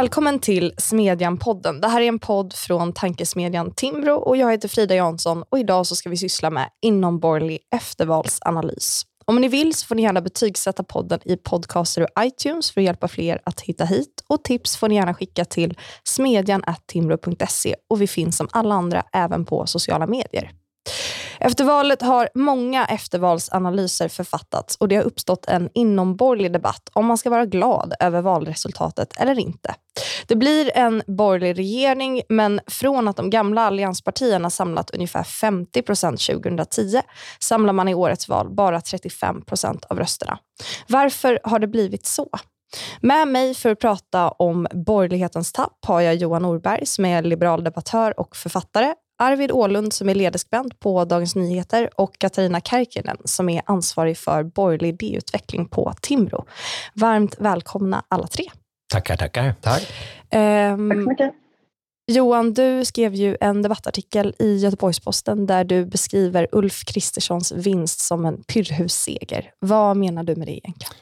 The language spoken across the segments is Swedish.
Välkommen till Smedjan-podden. Det här är en podd från tankesmedjan Timbro och jag heter Frida Jansson och idag så ska vi syssla med inomborgerlig eftervalsanalys. Om ni vill så får ni gärna betygsätta podden i podcaster och iTunes för att hjälpa fler att hitta hit. Och tips får ni gärna skicka till smedjan.timbro.se och vi finns som alla andra även på sociala medier. Efter valet har många eftervalsanalyser författats och det har uppstått en inomborgerlig debatt om man ska vara glad över valresultatet eller inte. Det blir en borgerlig regering, men från att de gamla allianspartierna samlat ungefär 50 procent 2010 samlar man i årets val bara 35 procent av rösterna. Varför har det blivit så? Med mig för att prata om borgerlighetens tapp har jag Johan Norberg som är liberal debattör och författare Arvid Ålund som är ledarskribent på Dagens Nyheter och Katarina Kärkinen som är ansvarig för borgerlig idéutveckling på Timbro. Varmt välkomna alla tre. Tackar, tackar. Tack. Um, Tack så mycket. Johan, du skrev ju en debattartikel i Göteborgs-Posten där du beskriver Ulf Kristerssons vinst som en pyrrhusseger. Vad menar du med det egentligen?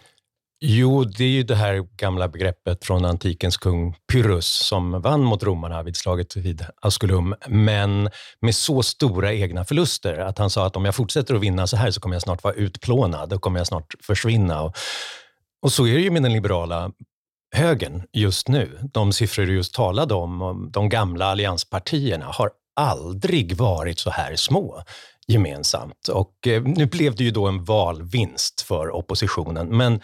Jo, det är ju det här gamla begreppet från antikens kung Pyrrhus som vann mot romarna vid slaget vid Asculum, men med så stora egna förluster att han sa att om jag fortsätter att vinna så här så kommer jag snart vara utplånad och kommer jag snart försvinna. Och, och så är det ju med den liberala högern just nu. De siffror du just talade om, de gamla allianspartierna, har aldrig varit så här små gemensamt. Och eh, nu blev det ju då en valvinst för oppositionen, men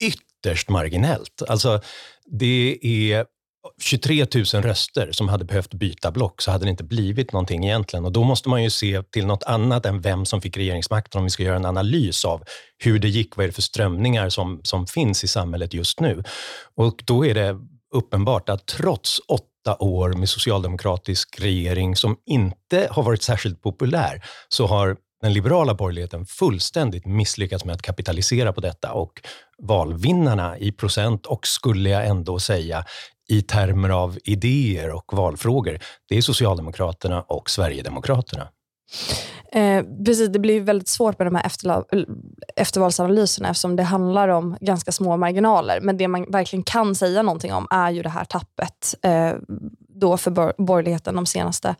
ytterst marginellt. Alltså, det är 23 000 röster som hade behövt byta block så hade det inte blivit någonting egentligen. Och då måste man ju se till något annat än vem som fick regeringsmakten om vi ska göra en analys av hur det gick, vad är det för strömningar som, som finns i samhället just nu. Och då är det uppenbart att trots åtta år med socialdemokratisk regering som inte har varit särskilt populär, så har den liberala borgerligheten fullständigt misslyckats med att kapitalisera på detta och valvinnarna i procent och, skulle jag ändå säga, i termer av idéer och valfrågor, det är Socialdemokraterna och Sverigedemokraterna. Eh, precis, det blir väldigt svårt med de här eftervalsanalyserna eftersom det handlar om ganska små marginaler. Men det man verkligen kan säga någonting om är ju det här tappet eh, då för borgerligheten de senaste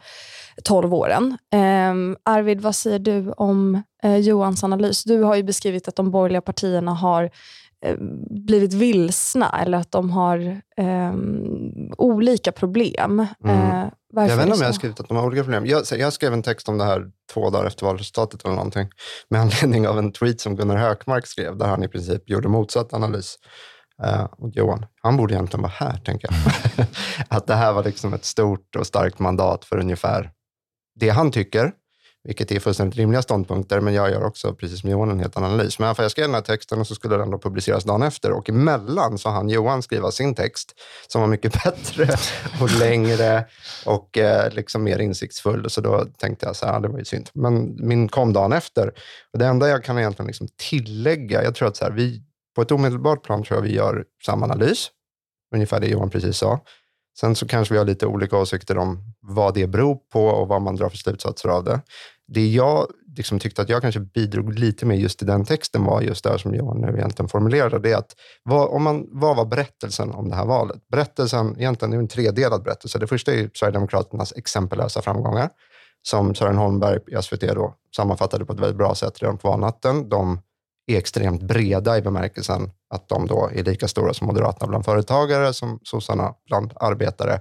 12 åren. Eh, Arvid, vad säger du om eh, Johans analys? Du har ju beskrivit att de borgerliga partierna har Eh, blivit vilsna eller att de har um, olika problem. Mm. Uh, jag vet inte om jag har skrivit att de har olika problem. Jag, jag skrev en text om det här två dagar efter valresultatet eller någonting med anledning av en tweet som Gunnar Hökmark skrev där han i princip gjorde motsatt analys. Uh, och Johan, han borde egentligen vara här, tänker jag. att det här var liksom ett stort och starkt mandat för ungefär det han tycker vilket är fullständigt rimliga ståndpunkter, men jag gör också, precis som Johan, en helt analys. Men jag skrev den här texten och så skulle den då publiceras dagen efter och emellan så han Johan skriva sin text som var mycket bättre och längre och eh, liksom mer insiktsfull. Så då tänkte jag så här, det var ju synd. Men min kom dagen efter. Och det enda jag kan egentligen liksom tillägga, jag tror att så här, vi på ett omedelbart plan tror jag vi gör samma analys, ungefär det Johan precis sa. Sen så kanske vi har lite olika åsikter om vad det beror på och vad man drar för slutsatser av det. Det jag liksom tyckte att jag kanske bidrog lite med just i den texten var just det som Johan nu egentligen formulerade. Det är att vad, om man, vad var berättelsen om det här valet? Berättelsen egentligen är en tredelad berättelse. Det första är Sverigedemokraternas exempellösa framgångar som Sören Holmberg i SVT då sammanfattade på ett väldigt bra sätt redan på valnatten. De är extremt breda i bemärkelsen att de då är lika stora som Moderaterna bland företagare, som sossarna bland arbetare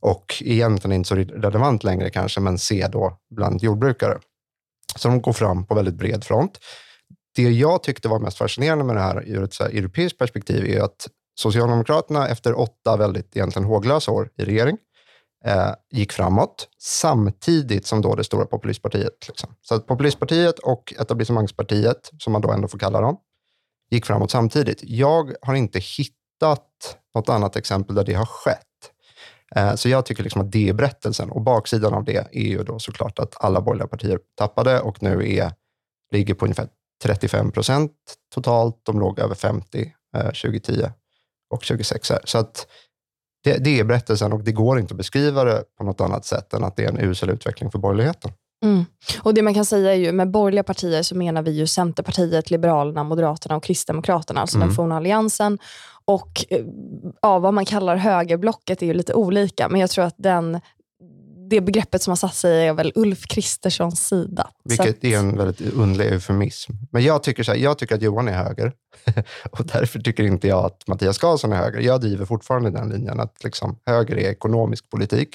och egentligen inte så relevant längre kanske, men C då bland jordbrukare. Så de går fram på väldigt bred front. Det jag tyckte var mest fascinerande med det här ur ett så här europeiskt perspektiv är att Socialdemokraterna efter åtta väldigt egentligen håglösa år i regering eh, gick framåt samtidigt som då det stora populistpartiet. Liksom. Så att populistpartiet och etablissemangspartiet, som man då ändå får kalla dem, gick framåt samtidigt. Jag har inte hittat något annat exempel där det har skett. Eh, så jag tycker liksom att det är berättelsen och baksidan av det är ju då såklart att alla borgerliga partier tappade och nu är, ligger på ungefär 35 procent totalt. De låg över 50 2010 eh, och 2006. Så att det, det, är berättelsen och det går inte att beskriva det på något annat sätt än att det är en usel utveckling för borgerligheten. Mm. Och Det man kan säga är ju, med borgerliga partier så menar vi ju Centerpartiet, Liberalerna, Moderaterna och Kristdemokraterna, alltså mm. den forna alliansen. Och eh, ja, vad man kallar högerblocket är ju lite olika, men jag tror att den det begreppet som har satt sig är väl Ulf Kristerssons sida. Vilket att... är en väldigt underlig eufemism. Men jag tycker, så här, jag tycker att Johan är höger och därför tycker inte jag att Mattias Karlsson är höger. Jag driver fortfarande den linjen att liksom, höger är ekonomisk politik.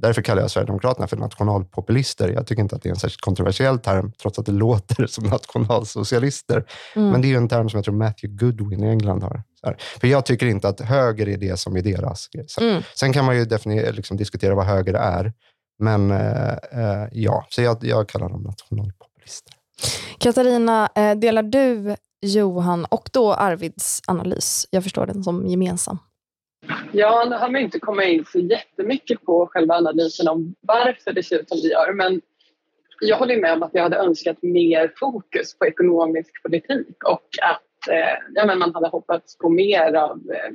Därför kallar jag Sverigedemokraterna för nationalpopulister. Jag tycker inte att det är en särskilt kontroversiell term, trots att det låter som nationalsocialister. Mm. Men det är en term som jag tror Matthew Goodwin i England har. För jag tycker inte att höger är det som är deras grej. Mm. Sen kan man ju definiera, liksom, diskutera vad höger är. Men eh, eh, ja, så jag, jag kallar dem nationalpopulister. Katarina, eh, delar du Johan och då Arvids analys? Jag förstår den som gemensam. Ja, nu har man inte kommit in så jättemycket på själva analysen om varför det ser ut som det gör. Men jag håller med om att jag hade önskat mer fokus på ekonomisk politik och att eh, ja, men man hade hoppats på mer av eh,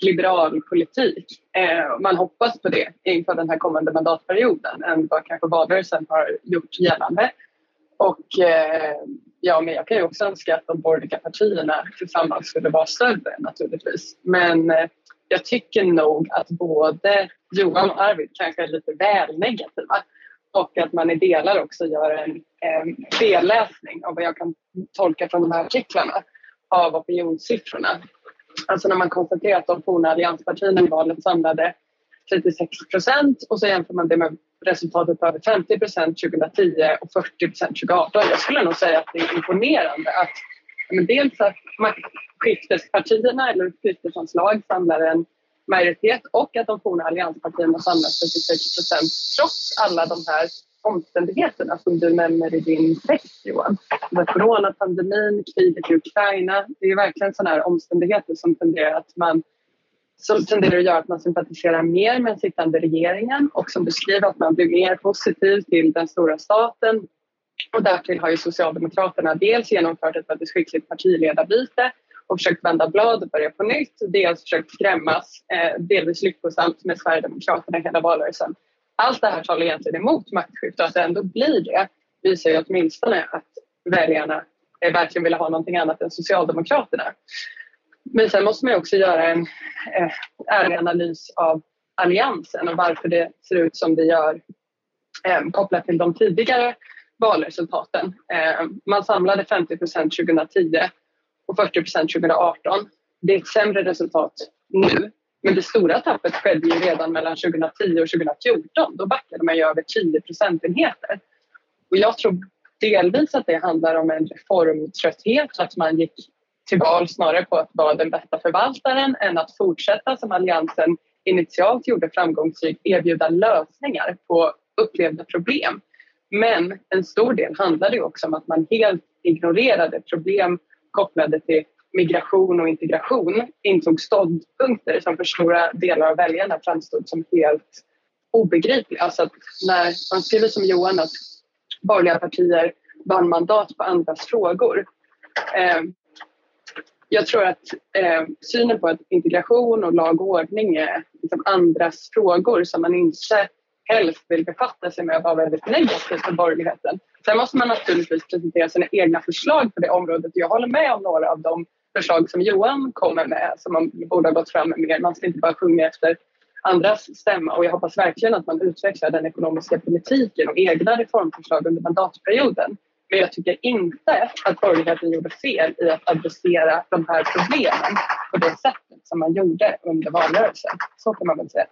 liberal politik. Eh, man hoppas på det inför den här kommande mandatperioden än vad kanske valrörelsen har gjort gällande. Och eh, ja, men jag kan ju också önska att de borgerliga partierna tillsammans skulle vara större naturligtvis. Men eh, jag tycker nog att både Johan och Arvid kanske är lite väl negativa och att man i delar också gör en, en felläsning av vad jag kan tolka från de här artiklarna av opinionssiffrorna. Alltså när man konstaterar att de forna allianspartierna i valet samlade 36 procent och så jämför man det med resultatet över 50 procent 2010 och 40 procent 2018. Jag skulle nog säga att det är imponerande att men dels att maktskiftespartierna eller skiftesanslag samlar en majoritet och att de forna allianspartierna samlar 36 typ procent trots alla de här omständigheterna som du nämner i din text Johan. Coronapandemin, kriget i Ukraina. Det är verkligen sådana här omständigheter som tenderar att man som tenderar att göra att man sympatiserar mer med den sittande regeringen och som beskriver att man blir mer positiv till den stora staten och därtill har ju Socialdemokraterna dels genomfört ett väldigt skickligt partiledarbyte och försökt vända blad och börja på nytt. Dels försökt skrämmas, eh, delvis lyckosamt, med Sverigedemokraterna hela valrörelsen. Allt det här talar egentligen emot maktskifte och att det ändå blir det visar ju åtminstone att väljarna eh, verkligen vill ha någonting annat än Socialdemokraterna. Men sen måste man också göra en eh, ärlig analys av Alliansen och varför det ser ut som det gör eh, kopplat till de tidigare valresultaten. Eh, man samlade 50 procent 2010 och 40 procent 2018. Det är ett sämre resultat nu. Men det stora tappet skedde ju redan mellan 2010 och 2014. Då backade man ju över 10 procentenheter. Och jag tror delvis att det handlar om en reformtrötthet, att man gick till val snarare på att vara den bästa förvaltaren än att fortsätta som Alliansen initialt gjorde framgångsrikt erbjuda lösningar på upplevda problem. Men en stor del handlade också om att man helt ignorerade problem kopplade till migration och integration, intog ståndpunkter som för stora delar av väljarna framstod som helt obegripliga. Alltså att när man skriver som Johan att borgerliga partier vann mandat på andras frågor. Eh, jag tror att eh, synen på att integration och lag och ordning är liksom andras frågor som man inte helst vill befatta sig med att vara väldigt negativt för borgerligheten. Sen måste man naturligtvis presentera sina egna förslag på det området. Jag håller med om några av de förslag som Johan kommer med som man borde ha gått fram med mer. Man ska inte bara sjunga efter andras stämma och jag hoppas verkligen att man utvecklar den ekonomiska politiken och egna reformförslag under mandatperioden. Men jag tycker inte att borgerligheten gjorde fel i att adressera de här problemen på det sättet som man gjorde under valrörelsen. Så kan man väl säga.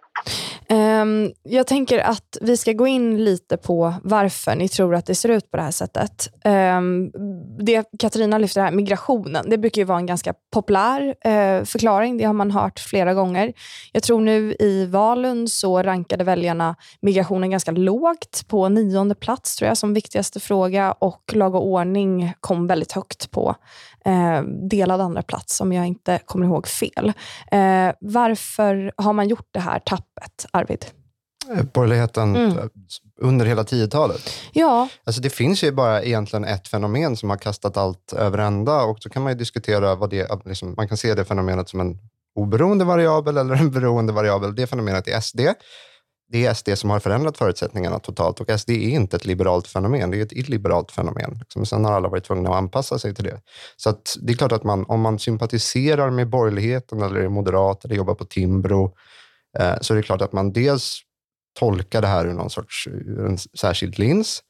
Um, jag tänker att vi ska gå in lite på varför ni tror att det ser ut på det här sättet. Um, det Katarina lyfter här, migrationen, det brukar ju vara en ganska populär uh, förklaring. Det har man hört flera gånger. Jag tror nu i valen så rankade väljarna migrationen ganska lågt, på nionde plats tror jag som viktigaste fråga och lag och ordning kom väldigt högt på eh, delad andra plats om jag inte kommer ihåg fel. Eh, varför har man gjort det här tappet, Arvid? Eh, borgerligheten mm. under hela 10-talet. Ja. Alltså det finns ju bara egentligen ett fenomen som har kastat allt över ända och så kan man ju diskutera vad det liksom, Man kan se det fenomenet som en oberoende variabel eller en beroende variabel. Det fenomenet är SD det är SD som har förändrat förutsättningarna totalt och SD är inte ett liberalt fenomen, det är ett illiberalt fenomen. Liksom. Sen har alla varit tvungna att anpassa sig till det. Så det är klart att man, om man sympatiserar med borgerligheten eller är moderat eller jobbar på Timbro, eh, så är det klart att man dels tolkar det här ur någon sorts ur en särskild lins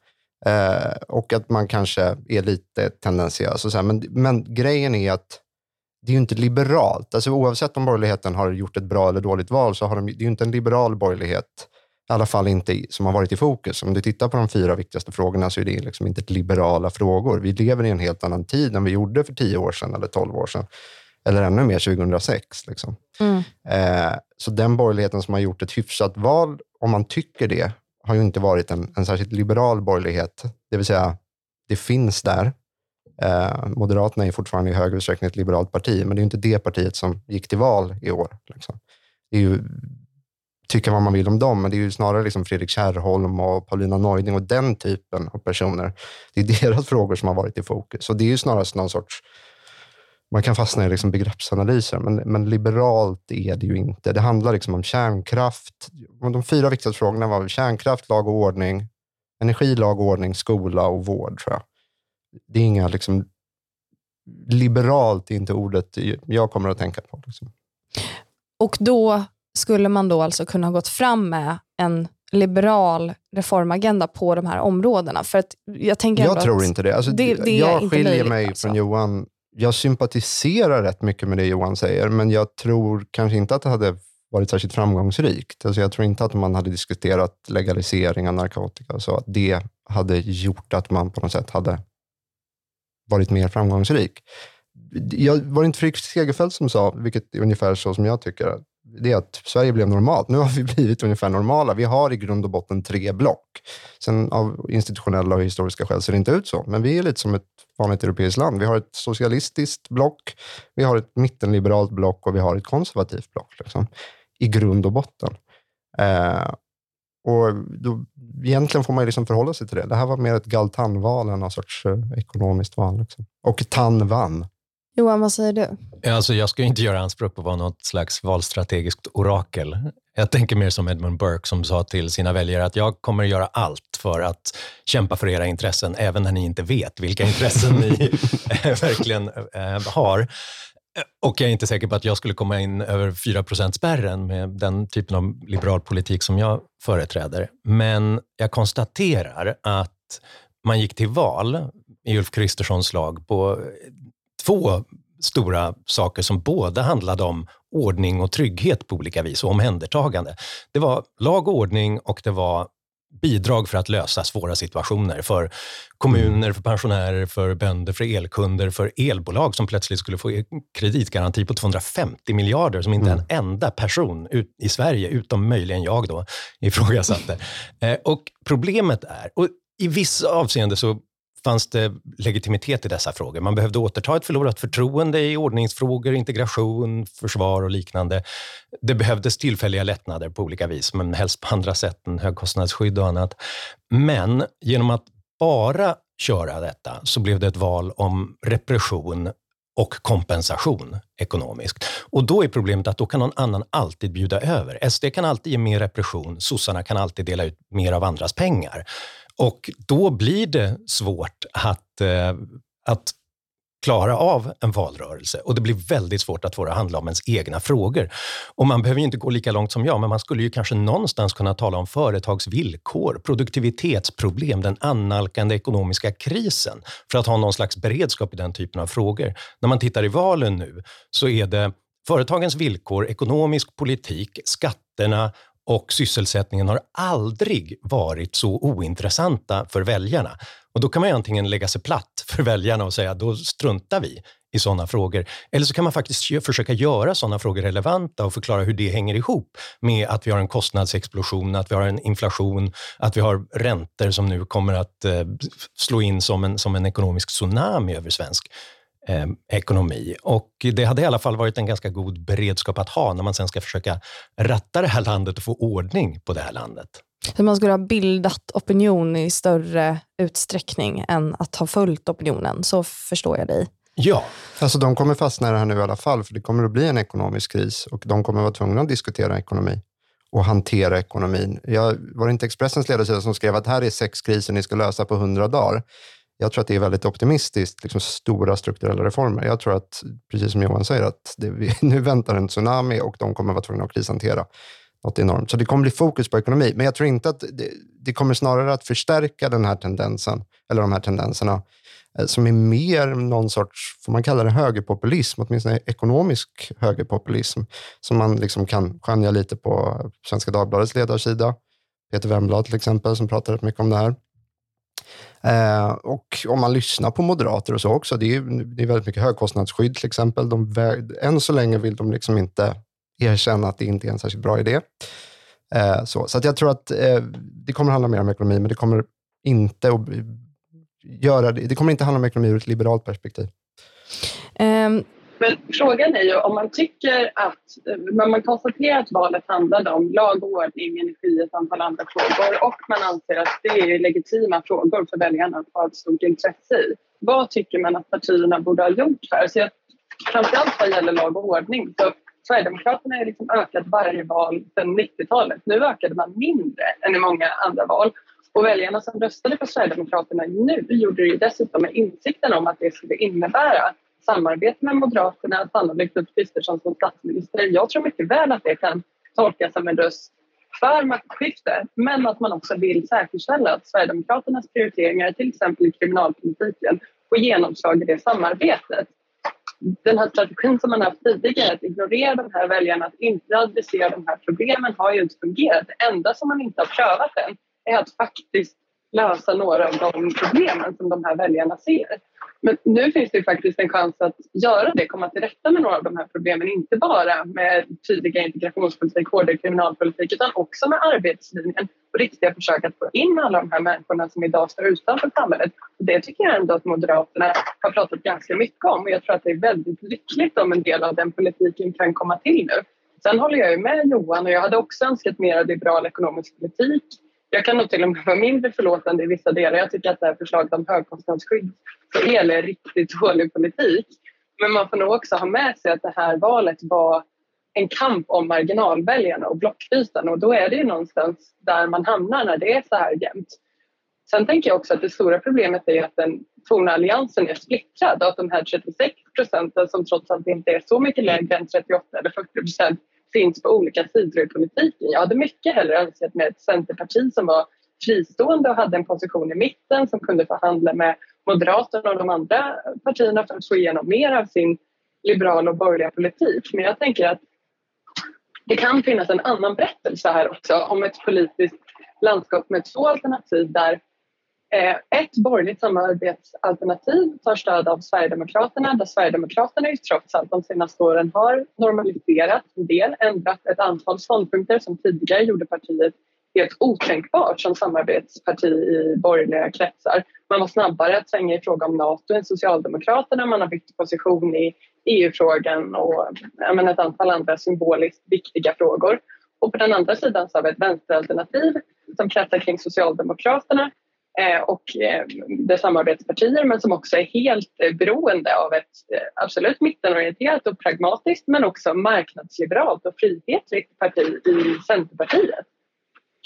eh, och att man kanske är lite tendentiös. Och så här. Men, men grejen är att det är ju inte liberalt. Alltså oavsett om borgerligheten har gjort ett bra eller dåligt val så har de, det är ju inte en liberal borgerlighet, i alla fall inte som har varit i fokus. Om du tittar på de fyra viktigaste frågorna så är det liksom inte liberala frågor. Vi lever i en helt annan tid än vi gjorde för tio år sedan eller tolv år sedan. Eller ännu mer 2006. Liksom. Mm. Eh, så den borgerligheten som har gjort ett hyfsat val, om man tycker det, har ju inte varit en, en särskilt liberal borgerlighet. Det vill säga, det finns där, Eh, Moderaterna är fortfarande i hög utsträckning ett liberalt parti, men det är inte det partiet som gick till val i år. Liksom. Det är ju, tycka vad man vill om dem, men det är ju snarare liksom Fredrik Kärrholm och Paulina Neuding och den typen av personer. Det är deras frågor som har varit i fokus. Och det är ju snarast någon sorts man kan fastna i liksom begreppsanalyser, men, men, liberalt är det ju inte. Det handlar liksom om kärnkraft. De fyra viktigaste frågorna var kärnkraft, lag och ordning, energi, lag och ordning, skola och vård, tror jag det är inga liksom, liberalt är inte ordet jag kommer att tänka på. Liksom. Och då skulle man då alltså kunna gått fram med en liberal reformagenda på de här områdena? För att jag tänker jag tror inte det. Alltså, det, det jag skiljer möjligt, mig alltså. från Johan. Jag sympatiserar rätt mycket med det Johan säger, men jag tror kanske inte att det hade varit särskilt framgångsrikt. Alltså jag tror inte att man hade diskuterat legalisering av narkotika, så att det hade gjort att man på något sätt hade varit mer framgångsrik. Jag, var det inte Fredrik Segerfeldt som sa, vilket är ungefär så som jag tycker, det är att Sverige blev normalt. Nu har vi blivit ungefär normala. Vi har i grund och botten tre block. Sen av institutionella och historiska skäl ser det inte ut så, men vi är lite som ett vanligt europeiskt land. Vi har ett socialistiskt block, vi har ett mittenliberalt block och vi har ett konservativt block. Liksom, I grund och botten. Eh, och då, egentligen får man liksom förhålla sig till det. Det här var mer ett Galtan-val än någon sorts eh, ekonomiskt val. Liksom. Och Tan vann. Johan, vad säger du? Alltså, jag ska inte göra anspråk på att vara något slags valstrategiskt orakel. Jag tänker mer som Edmund Burke som sa till sina väljare att jag kommer att göra allt för att kämpa för era intressen, även när ni inte vet vilka intressen ni verkligen äh, har. Eh, och jag är inte säker på att jag skulle komma in över 4 spärren med den typen av liberal politik som jag företräder. Men jag konstaterar att man gick till val i Ulf Kristerssons lag på eh, två stora saker som båda handlade om ordning och trygghet på olika vis och omhändertagande. Det var lag och ordning och det var bidrag för att lösa svåra situationer för kommuner, för pensionärer, för bönder, för elkunder, för elbolag som plötsligt skulle få kreditgaranti på 250 miljarder som inte mm. en enda person ut, i Sverige, utom möjligen jag då, ifrågasatte. Eh, och problemet är, och i vissa avseenden så fanns det legitimitet i dessa frågor. Man behövde återta ett förlorat förtroende i ordningsfrågor, integration, försvar och liknande. Det behövdes tillfälliga lättnader på olika vis, men helst på andra sätt än högkostnadsskydd och annat. Men genom att bara köra detta så blev det ett val om repression och kompensation ekonomiskt. Och då är problemet att då kan någon annan alltid bjuda över. SD kan alltid ge mer repression, sossarna kan alltid dela ut mer av andras pengar. Och då blir det svårt att, eh, att klara av en valrörelse och det blir väldigt svårt att få det att handla om ens egna frågor. Och man behöver inte gå lika långt som jag, men man skulle ju kanske någonstans kunna tala om företagsvillkor, produktivitetsproblem, den annalkande ekonomiska krisen för att ha någon slags beredskap i den typen av frågor. När man tittar i valen nu så är det företagens villkor, ekonomisk politik, skatterna och sysselsättningen har aldrig varit så ointressanta för väljarna. Och Då kan man antingen lägga sig platt för väljarna och säga då struntar vi i sådana frågor. Eller så kan man faktiskt försöka göra sådana frågor relevanta och förklara hur det hänger ihop med att vi har en kostnadsexplosion, att vi har en inflation, att vi har räntor som nu kommer att eh, slå in som en, som en ekonomisk tsunami över svensk eh, ekonomi. Och det hade i alla fall varit en ganska god beredskap att ha när man sen ska försöka ratta det här landet och få ordning på det här landet. Så man skulle ha bildat opinion i större utsträckning än att ha följt opinionen, så förstår jag dig. Ja. Alltså de kommer fastna i det här nu i alla fall, för det kommer att bli en ekonomisk kris och de kommer att vara tvungna att diskutera ekonomi. och hantera ekonomin. Jag, var det inte Expressens ledarsida som skrev att här är sex kriser ni ska lösa på hundra dagar? Jag tror att det är väldigt optimistiskt, liksom stora strukturella reformer. Jag tror att, precis som Johan säger, att det, nu väntar en tsunami och de kommer vara tvungna att krishantera något enormt. Så det kommer bli fokus på ekonomi. Men jag tror inte att det, det kommer snarare att förstärka den här tendensen, eller de här tendenserna, eh, som är mer någon sorts, får man kalla det högerpopulism, åtminstone ekonomisk högerpopulism, som man liksom kan skönja lite på Svenska Dagbladets ledarsida. Peter Wemblad till exempel, som pratar rätt mycket om det här. Eh, och om man lyssnar på moderater och så också, det är, det är väldigt mycket högkostnadsskydd till exempel. De, än så länge vill de liksom inte erkänna att det inte är en särskilt bra idé. Eh, så så att jag tror att eh, det kommer handla mer om ekonomi, men det kommer inte att göra det. Det kommer inte handla om ekonomi ur ett liberalt perspektiv. Um. Men frågan är ju om man tycker att, när man konstaterar att valet handlade om lag och ordning, energi, och ett antal andra frågor och man anser att det är legitima frågor för väljarna att ha ett stort intresse i. Vad tycker man att partierna borde ha gjort här? Så jag, framförallt vad gäller lag och ordning så Sverigedemokraterna har liksom ökat varje val sedan 90-talet. Nu ökade man mindre än i många andra val. Och väljarna som röstade på Sverigedemokraterna nu gjorde det dessutom med insikten om att det skulle innebära samarbete med Moderaterna, sannolikt Ulf Kristersson som statsminister. Jag tror mycket väl att det kan tolkas som en röst för maktskifte men att man också vill säkerställa att Sverigedemokraternas prioriteringar till exempel i kriminalpolitiken får genomslag i det samarbetet den här strategin som man haft tidigare, att ignorera de här väljarna, att inte adressera de här problemen har ju inte fungerat. Det enda som man inte har prövat än är att faktiskt lösa några av de problemen som de här väljarna ser. Men nu finns det faktiskt en chans att göra det, komma till rätta med några av de här problemen. Inte bara med tydliga integrationspolitik, hårdare kriminalpolitik utan också med arbetslinjen och riktiga försök att få in alla de här människorna som idag står utanför samhället. Det tycker jag ändå att Moderaterna har pratat ganska mycket om och jag tror att det är väldigt lyckligt om en del av den politiken kan komma till nu. Sen håller jag med Johan och jag hade också önskat mer liberal ekonomisk politik jag kan nog till och med vara mindre förlåtande i vissa delar. Jag tycker att det här förslaget om högkostnadsskydd för el är riktigt dålig politik. Men man får nog också ha med sig att det här valet var en kamp om marginalväljarna och blockbyten och då är det ju någonstans där man hamnar när det är så här jämnt. Sen tänker jag också att det stora problemet är att den forna alliansen är splittrad och att de här 36 procenten som trots allt inte är så mycket lägre än 38 eller 40 procent finns på olika sidor i politiken. Jag hade mycket hellre önskat med ett centerparti som var fristående och hade en position i mitten som kunde förhandla med Moderaterna och de andra partierna för att få igenom mer av sin liberala och borgerliga politik. Men jag tänker att det kan finnas en annan berättelse här också om ett politiskt landskap med två alternativ där Eh, ett borgerligt samarbetsalternativ tar stöd av Sverigedemokraterna där Sverigedemokraterna ju trots allt de senaste åren har normaliserat en del, ändrat ett antal ståndpunkter som tidigare gjorde partiet helt otänkbart som samarbetsparti i borgerliga kretsar. Man var snabbare att svänga i fråga om Nato än Socialdemokraterna, man har bytt position i EU-frågan och menar, ett antal andra symboliskt viktiga frågor. Och på den andra sidan så har vi ett vänsteralternativ som kretsar kring Socialdemokraterna Eh, och eh, det samarbetspartier men som också är helt eh, beroende av ett absolut mittenorienterat och pragmatiskt men också marknadsliberalt och frihetligt parti i Centerpartiet.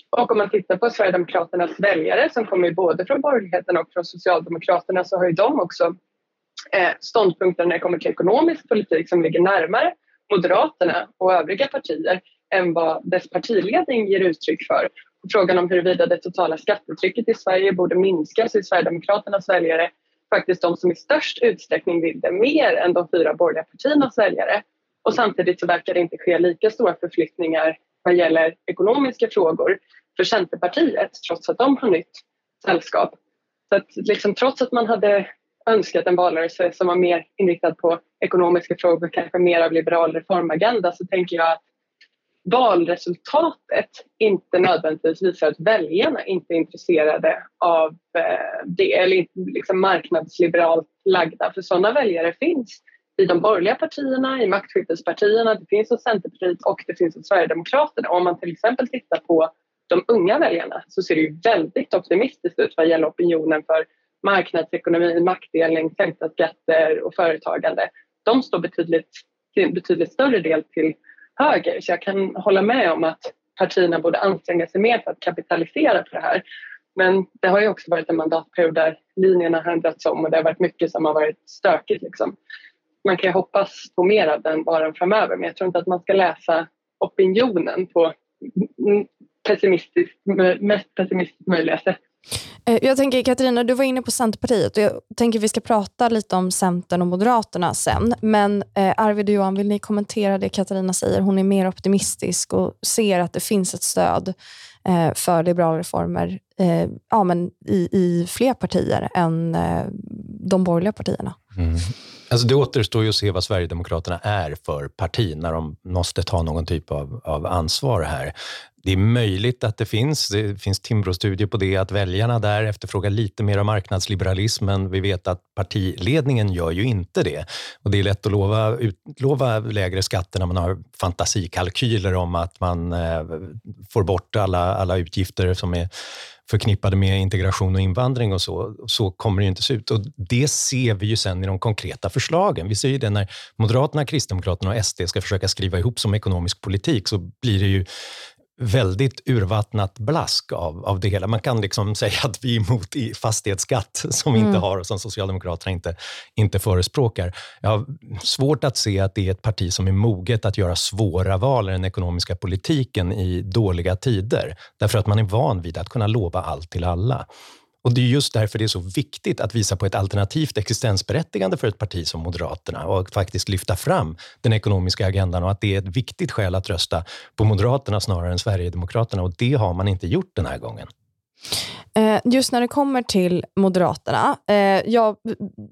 Och om man tittar på Sverigedemokraternas väljare som kommer både från borgerligheten och från Socialdemokraterna så har ju de också ståndpunkter när det kommer till ekonomisk politik som ligger närmare Moderaterna och övriga partier än vad dess partiledning ger uttryck för frågan om huruvida det totala skattetrycket i Sverige borde minskas är Sverigedemokraternas väljare faktiskt de som i störst utsträckning vill det mer än de fyra borgerliga partiernas väljare. Och samtidigt så verkar det inte ske lika stora förflyttningar vad gäller ekonomiska frågor för Centerpartiet trots att de har nytt sällskap. Så att liksom, trots att man hade önskat en valrörelse som var mer inriktad på ekonomiska frågor, kanske mer av liberal reformagenda så tänker jag att valresultatet inte nödvändigtvis visar att väljarna inte är intresserade av eh, det eller liksom marknadsliberalt lagda. För sådana väljare finns i de borgerliga partierna, i maktskiftespartierna, det finns hos Centerpartiet och det finns hos Sverigedemokraterna. Om man till exempel tittar på de unga väljarna så ser det ju väldigt optimistiskt ut vad gäller opinionen för marknadsekonomi, maktdelning, sänkta skatter och företagande. De står betydligt, betydligt större del till höger. Så jag kan hålla med om att partierna borde anstränga sig mer för att kapitalisera på det här. Men det har ju också varit en mandatperiod där linjerna har ändrats om och det har varit mycket som har varit stökigt. Liksom. Man kan ju hoppas på mer av den varan framöver men jag tror inte att man ska läsa opinionen på pessimistiskt, mest pessimistiskt möjliga sätt. Eh, jag tänker Katarina, du var inne på Centerpartiet och jag tänker vi ska prata lite om Centern och Moderaterna sen. Men eh, Arvid och Johan, vill ni kommentera det Katarina säger? Hon är mer optimistisk och ser att det finns ett stöd eh, för liberala reformer eh, ja, men i, i fler partier än eh, de borgerliga partierna. Mm. Alltså det återstår ju att se vad Sverigedemokraterna är för parti när de måste ta någon typ av, av ansvar här. Det är möjligt att det finns, det finns Timbro-studier på det, att väljarna där efterfrågar lite mer av marknadsliberalism, men vi vet att partiledningen gör ju inte det. Och det är lätt att lova, utlova lägre skatter när man har fantasikalkyler om att man eh, får bort alla, alla utgifter som är förknippade med integration och invandring och så. Så kommer det ju inte se ut. Och det ser vi ju sen i de konkreta förslagen. Vi ser ju det när Moderaterna, Kristdemokraterna och SD ska försöka skriva ihop som ekonomisk politik så blir det ju väldigt urvattnat blask av, av det hela. Man kan liksom säga att vi är emot fastighetsskatt som vi mm. inte har och som Socialdemokraterna inte, inte förespråkar. Jag har svårt att se att det är ett parti som är moget att göra svåra val i den ekonomiska politiken i dåliga tider. Därför att man är van vid att kunna lova allt till alla. Och Det är just därför det är så viktigt att visa på ett alternativt existensberättigande för ett parti som Moderaterna och faktiskt lyfta fram den ekonomiska agendan och att det är ett viktigt skäl att rösta på Moderaterna snarare än Sverigedemokraterna och det har man inte gjort den här gången. Eh, just när det kommer till Moderaterna. Eh, jag,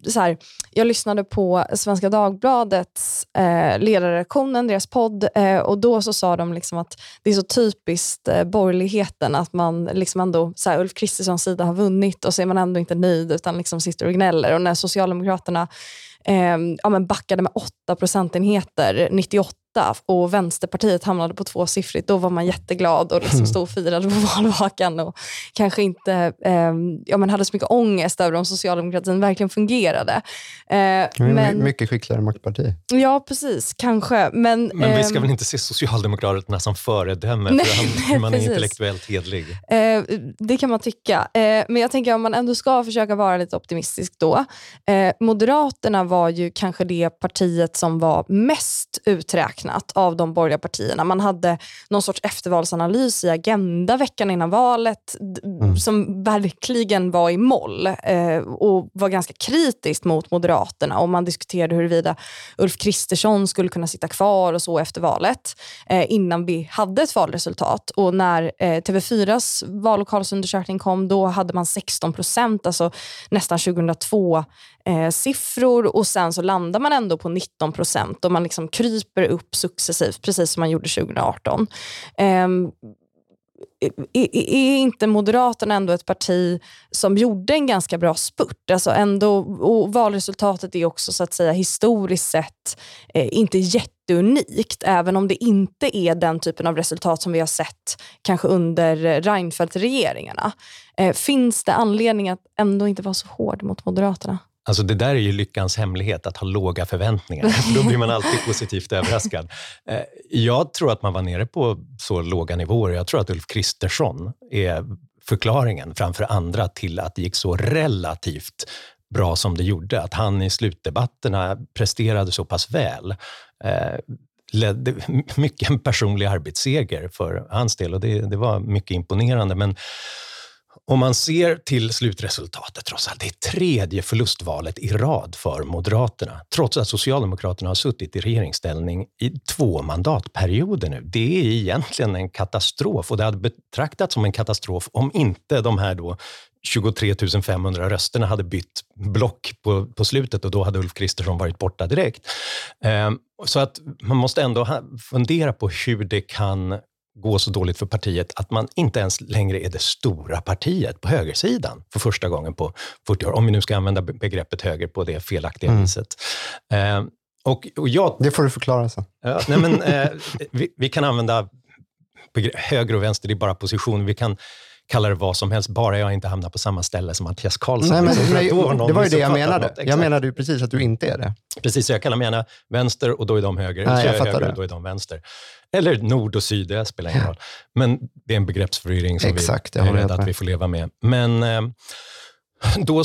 så här, jag lyssnade på Svenska Dagbladets eh, ledarredaktionen, deras podd, och då så sa de liksom att det är så typiskt borgerligheten att man liksom ändå, så här, Ulf Kristerssons sida har vunnit och så är man ändå inte nöjd utan liksom sitter och gnäller. Och när Socialdemokraterna eh, ja, men backade med 8 procentenheter 98 och Vänsterpartiet hamnade på tvåsiffrigt, då var man jätteglad och liksom stod och firade på valvakan och kanske inte eh, ja, men hade så mycket ångest över om socialdemokratin verkligen fungerade. Eh, men, mycket skickligare maktparti. Ja, precis. Kanske. Men, men vi ska eh, väl inte se Socialdemokraterna som föredöme nej, för hur man är intellektuellt hedlig? Eh, det kan man tycka. Eh, men jag tänker om man ändå ska försöka vara lite optimistisk då. Eh, Moderaterna var ju kanske det partiet som var mest uträknat saknat av de borgerliga partierna. Man hade någon sorts eftervalsanalys i Agenda veckan innan valet mm. som verkligen var i moll eh, och var ganska kritiskt mot Moderaterna. Och Man diskuterade huruvida Ulf Kristersson skulle kunna sitta kvar och så efter valet eh, innan vi hade ett valresultat. Och När eh, TV4s vallokalsundersökning kom då hade man 16 procent, alltså nästan 2002 eh, siffror och sen så landar man ändå på 19 procent och man liksom kryper upp successivt, precis som man gjorde 2018. Eh, är inte Moderaterna ändå ett parti som gjorde en ganska bra spurt? Alltså ändå, och valresultatet är också så att säga historiskt sett eh, inte jätteunikt, även om det inte är den typen av resultat som vi har sett kanske under Reinfeldt-regeringarna. Eh, finns det anledning att ändå inte vara så hård mot Moderaterna? Alltså det där är ju lyckans hemlighet, att ha låga förväntningar. För då blir man alltid positivt överraskad. Eh, jag tror att man var nere på så låga nivåer. Jag tror att Ulf Kristersson är förklaringen framför andra till att det gick så relativt bra som det gjorde. Att han i slutdebatterna presterade så pass väl. Eh, ledde mycket en personlig arbetsseger för hans del och det, det var mycket imponerande. Men om man ser till slutresultatet, trots allt, det är tredje förlustvalet i rad för Moderaterna, trots att Socialdemokraterna har suttit i regeringsställning i två mandatperioder nu. Det är egentligen en katastrof och det hade betraktats som en katastrof om inte de här då 23 500 rösterna hade bytt block på, på slutet och då hade Ulf Kristersson varit borta direkt. Ehm, så att man måste ändå fundera på hur det kan gå så dåligt för partiet att man inte ens längre är det stora partiet på högersidan för första gången på 40 år, om vi nu ska använda begreppet höger på det felaktiga mm. viset. Eh, och, och jag, det får du förklara sen. Ja, nej men, eh, vi, vi, kan använda höger och vänster, det är bara position. Vi kan kalla det vad som helst, bara jag inte hamnar på samma ställe som Mattias Karlsson. Nej, men, nej, det var ju det jag menade. Jag menade ju precis att du inte är det. Precis, jag kallar mig gärna vänster och då är de höger. Nej, jag, jag höger det. och då är de vänster. Eller nord och syd, det spelar ingen roll. Men det är en begreppsförvirring som Exakt, vi är rädda att vi får leva med. Men eh, då,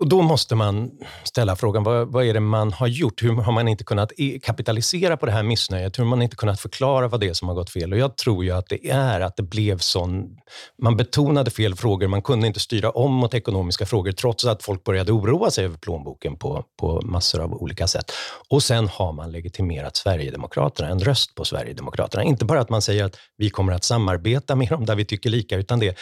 och då måste man ställa frågan, vad, vad, är det man har gjort? Hur har man inte kunnat kapitalisera på det här missnöjet? Hur har man inte kunnat förklara vad det är som har gått fel? Och jag tror ju att det är att det blev sån... Man betonade fel frågor, man kunde inte styra om mot ekonomiska frågor trots att folk började oroa sig över plånboken på, på massor av olika sätt. Och sen har man legitimerat Sverigedemokraterna, en röst på Sverigedemokraterna. Inte bara att man säger att vi kommer att samarbeta med dem där vi tycker lika, utan det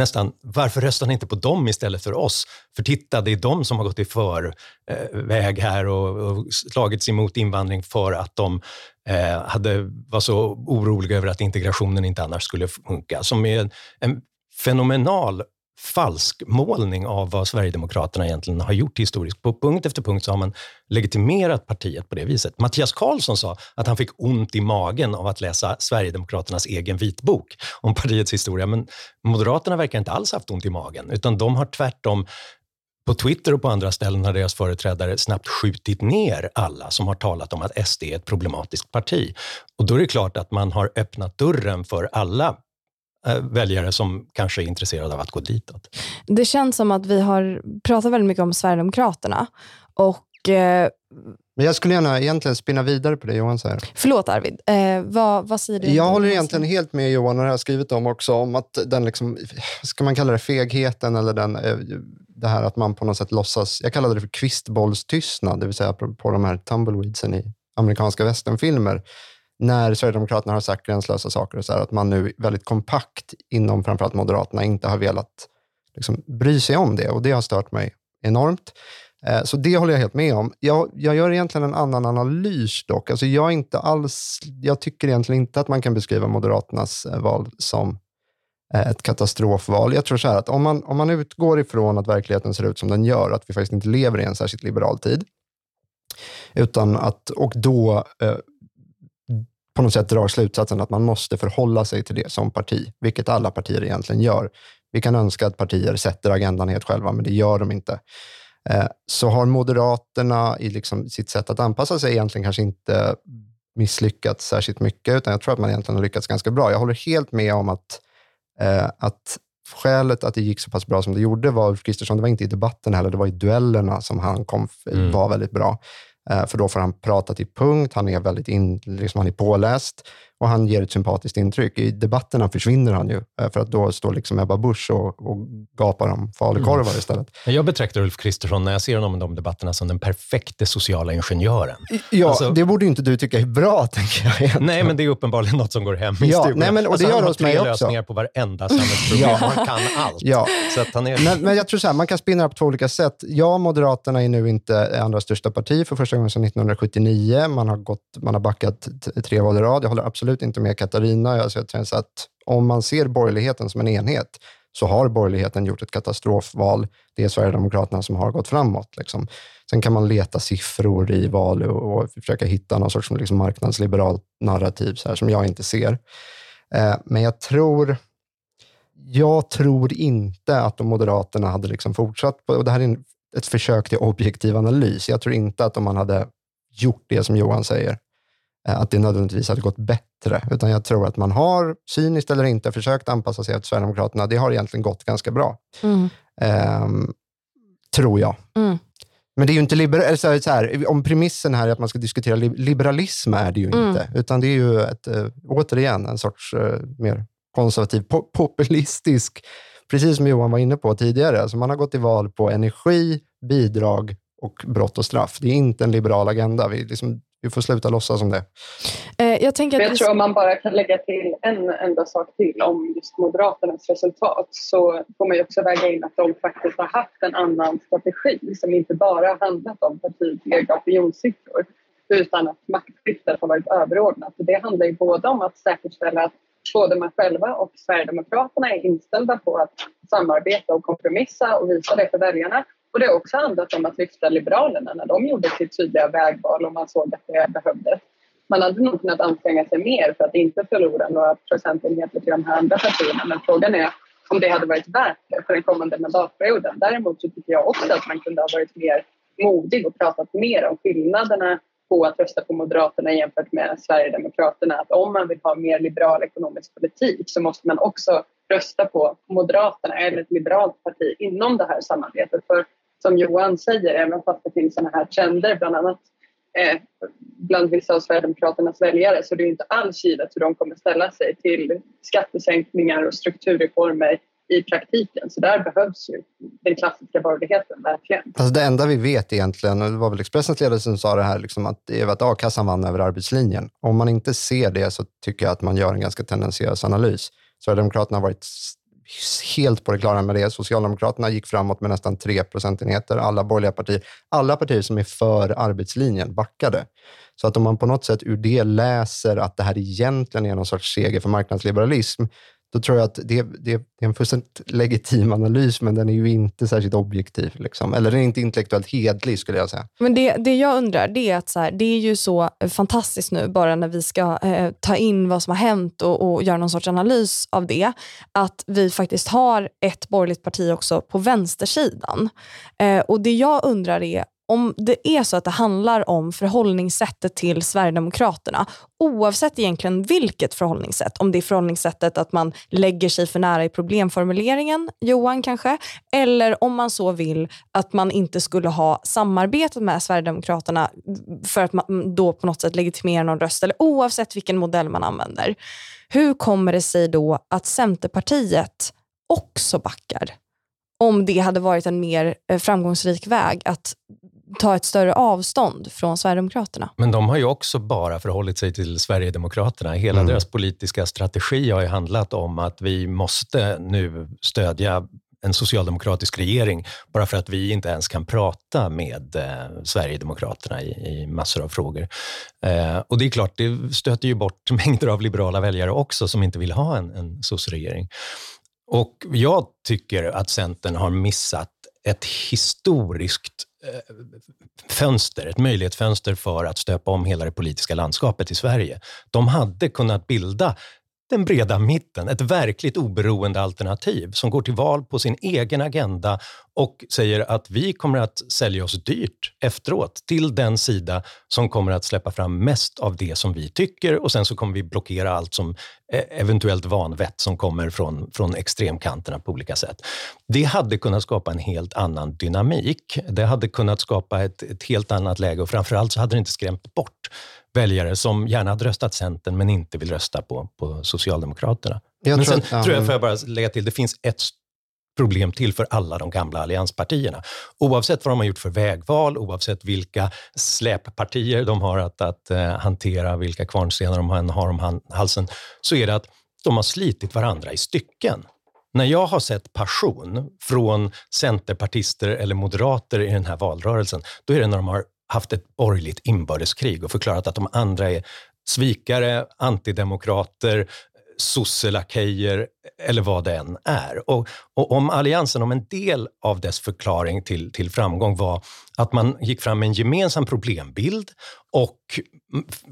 nästan, varför röstar ni inte på dem istället för oss? För titta, det är de som har gått i förväg eh, här och, och slagits emot invandring för att de eh, hade, var så oroliga över att integrationen inte annars skulle funka. Som är en fenomenal falsk målning av vad Sverigedemokraterna egentligen har gjort historiskt. På punkt efter punkt så har man legitimerat partiet på det viset. Mattias Karlsson sa att han fick ont i magen av att läsa Sverigedemokraternas egen vitbok om partiets historia, men Moderaterna verkar inte alls haft ont i magen, utan de har tvärtom på Twitter och på andra ställen har deras företrädare snabbt skjutit ner alla som har talat om att SD är ett problematiskt parti. Och då är det klart att man har öppnat dörren för alla väljare som kanske är intresserade av att gå ditåt. Det känns som att vi har pratat väldigt mycket om Sverigedemokraterna och eh, men jag skulle gärna egentligen spinna vidare på det Johan säger. Förlåt Arvid, eh, vad, vad säger du? Jag håller egentligen helt med Johan, och det har jag skrivit om också, om att den, liksom, ska man kalla det fegheten eller den, eh, det här att man på något sätt låtsas, jag kallade det för kvistbollstystnad, det vill säga på, på de här tumbleweedsen i amerikanska westernfilmer när Sverigedemokraterna har sagt gränslösa saker, och så här, att man nu väldigt kompakt inom framförallt Moderaterna inte har velat liksom, bry sig om det och det har stört mig enormt. Eh, så det håller jag helt med om. Jag, jag gör egentligen en annan analys dock. Alltså jag, inte alls, jag tycker egentligen inte att man kan beskriva Moderaternas eh, val som eh, ett katastrofval. Jag tror så här att om man, om man utgår ifrån att verkligheten ser ut som den gör, att vi faktiskt inte lever i en särskilt liberal tid, utan att, och då eh, på något sätt drar slutsatsen att man måste förhålla sig till det som parti, vilket alla partier egentligen gör. Vi kan önska att partier sätter agendan helt själva, men det gör de inte. Eh, så har Moderaterna i liksom sitt sätt att anpassa sig egentligen kanske inte misslyckats särskilt mycket, utan jag tror att man egentligen har lyckats ganska bra. Jag håller helt med om att, eh, att skälet att det gick så pass bra som det gjorde var Ulf Kristersson, det var inte i debatten heller, det var i duellerna som han kom, mm. var väldigt bra. Eh, för då får han prata till punkt, han är väldigt in, liksom han är påläst och han ger ett sympatiskt intryck. I debatterna försvinner han ju, eh, för att då står liksom Ebba Busch och, och gapar om falukorvar mm. istället. Jag betraktar Ulf Kristersson, när jag ser honom i de debatterna, som den perfekte sociala ingenjören. Ja, alltså, det borde inte du tycka är bra, tänker jag. Egentligen. Nej, men det är uppenbarligen något som går hem i ja, nej, men, och alltså, det gör hos mig också. lösningar på varenda samhällsproblem. ja. Man kan allt. Ja. Så han är... men, men jag tror så här, man kan spinna på två olika sätt. Ja, Moderaterna är nu inte andra största parti för första gången sedan 1979. Man har, gått, man har backat tre val i rad. Jag håller absolut inte med Katarina Alltså jag tror att om man ser borgerligheten som en enhet så har borgerligheten gjort ett katastrofval. Det är Sverigedemokraterna som har gått framåt. Liksom. Sen kan man leta siffror i val och, och försöka hitta någon sorts liksom marknadsliberalt narrativ så här, som jag inte ser. Eh, men jag tror, jag tror inte att om Moderaterna hade liksom fortsatt, på, och det här är en, ett försök till objektiv analys, jag tror inte att om man hade gjort det som Johan säger, att det nödvändigtvis hade gått bättre. Utan jag tror att man har, cyniskt eller inte, försökt anpassa sig efter Sverigedemokraterna. Det har egentligen gått ganska bra. Mm. Um, tror jag. Mm. Men det är ju inte liberal, så så här, om premissen här är att man ska diskutera liberalism, är det ju mm. inte. Utan det är ju ett, äh, återigen en sorts äh, mer konservativ, po populistisk, precis som Johan var inne på tidigare. Alltså man har gått till val på energi, bidrag och brott och straff. Det är inte en liberal agenda. Vi liksom vi får sluta låtsas som det. Eh, jag, tänker att jag tror om man bara kan lägga till en enda sak till om just Moderaternas resultat så får man ju också väga in att de faktiskt har haft en annan strategi som inte bara handlat om partiets egna opinionssiffror utan att maktskiftet har varit överordnat. Det handlar ju både om att säkerställa att både man själva och Sverigedemokraterna är inställda på att samarbeta och kompromissa och visa det för väljarna och det har också handlat om att lyfta Liberalerna när de gjorde sitt tydliga vägval och man såg att det behövdes. Man hade nog kunnat anstränga sig mer för att inte förlora några procentenheter till de här andra partierna men frågan är om det hade varit värt det för den kommande mandatperioden. Däremot så tycker jag också att man kunde ha varit mer modig och pratat mer om skillnaderna på att rösta på Moderaterna jämfört med Sverigedemokraterna. Att om man vill ha mer liberal ekonomisk politik så måste man också rösta på Moderaterna eller ett liberalt parti inom det här samarbetet. För som Johan säger, även fast det finns sådana här trender, bland annat eh, bland vissa av Sverigedemokraternas väljare, så det är inte alls givet hur de kommer ställa sig till skattesänkningar och strukturreformer i praktiken. Så där behövs ju den klassiska borgerligheten verkligen. Alltså det enda vi vet egentligen, och det var väl Expressens ledare som sa det här, liksom att det är att a-kassan vann över arbetslinjen. Om man inte ser det så tycker jag att man gör en ganska tendentiös analys. Sverigedemokraterna har varit helt på det klara med det. Socialdemokraterna gick framåt med nästan 3 procentenheter. Alla borgerliga partier, alla partier som är för arbetslinjen backade. Så att om man på något sätt ur det läser att det här egentligen är någon sorts seger för marknadsliberalism, då tror jag att det, det, är en fullständigt legitim analys, men den är ju inte särskilt objektiv. Liksom. Eller den är inte intellektuellt hedlig, skulle jag säga. Men det, det jag undrar, det är att så här, det är ju så fantastiskt nu, bara när vi ska eh, ta in vad som har hänt och, och göra någon sorts analys av det, att vi faktiskt har ett borgerligt parti också på vänstersidan. Eh, och Det jag undrar är om det är så att det handlar om förhållningssättet till Sverigedemokraterna, oavsett egentligen vilket förhållningssätt, om det är förhållningssättet att man lägger sig för nära i problemformuleringen, Johan kanske, eller om man så vill att man inte skulle ha samarbetat med Sverigedemokraterna för att man då på något sätt legitimerar någon röst, eller oavsett vilken modell man använder. Hur kommer det sig då att Centerpartiet också backar? om det hade varit en mer eh, framgångsrik väg att ta ett större avstånd från Sverigedemokraterna. Men de har ju också bara förhållit sig till Sverigedemokraterna. Hela mm. deras politiska strategi har ju handlat om att vi måste nu stödja en socialdemokratisk regering bara för att vi inte ens kan prata med eh, Sverigedemokraterna i, i, massor av frågor. Eh, och det är klart, det stöter ju bort mängder av liberala väljare också som inte vill ha en, en regering Och jag tycker att Centern har missat ett historiskt Eh, fönster, ett möjlighetsfönster för att stöpa om hela det politiska landskapet i Sverige. De hade kunnat bilda den breda mitten, ett verkligt oberoende alternativ som går till val på sin egen agenda och säger att vi kommer att sälja oss dyrt efteråt till den sida som kommer att släppa fram mest av det som vi tycker och sen så kommer vi blockera allt som eh, eventuellt vanvett som kommer från, från extremkanterna på olika sätt. Det hade kunnat skapa en helt annan dynamik. Det hade kunnat skapa ett, ett helt annat läge och framförallt så hade det inte skrämt bort väljare som gärna hade röstat Centern men inte vill rösta på, på Socialdemokraterna. Jag men sen att, tror jag, får jag bara lägga till, det finns ett problem till för alla de gamla allianspartierna. Oavsett vad de har gjort för vägval, oavsett vilka släppartier de har att, att uh, hantera, vilka kvarnstenar de har om halsen, så är det att de har slitit varandra i stycken. När jag har sett passion från centerpartister eller moderater i den här valrörelsen, då är det när de har haft ett borgerligt inbördeskrig och förklarat att de andra är svikare, antidemokrater, sosselakejer eller vad det än är. Och, och, om Alliansen, om en del av dess förklaring till, till framgång var att man gick fram med en gemensam problembild och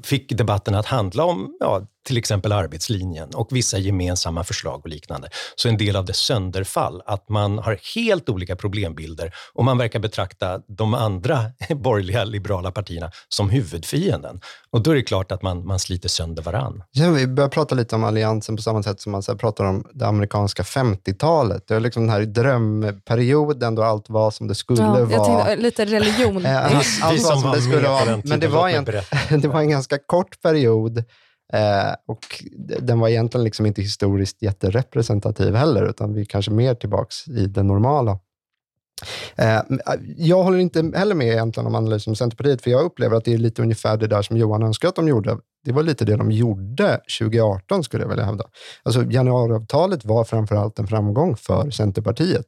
fick debatten att handla om ja, till exempel arbetslinjen och vissa gemensamma förslag och liknande. Så en del av det sönderfall, att man har helt olika problembilder och man verkar betrakta de andra borgerliga liberala partierna som huvudfienden. Och då är det klart att man, man sliter sönder varann. Ja, vi börjar prata lite om Alliansen på samma sätt som man så pratar om det amerikanska 50-talet. Det är liksom den här drömperioden då allt var som det skulle ja, vara. Tänkte, lite religion. allt, var som det skulle vara. Men det var, en, det var en ganska kort period eh, och den var egentligen liksom inte historiskt jätterepresentativ heller, utan vi är kanske mer tillbaka i det normala. Eh, eh, jag håller inte heller med egentligen om analysen om Centerpartiet, för jag upplever att det är lite ungefär det där som Johan önskar att de gjorde. Det var lite det de gjorde 2018, skulle jag vilja hävda. Alltså, januariavtalet var framför allt en framgång för Centerpartiet.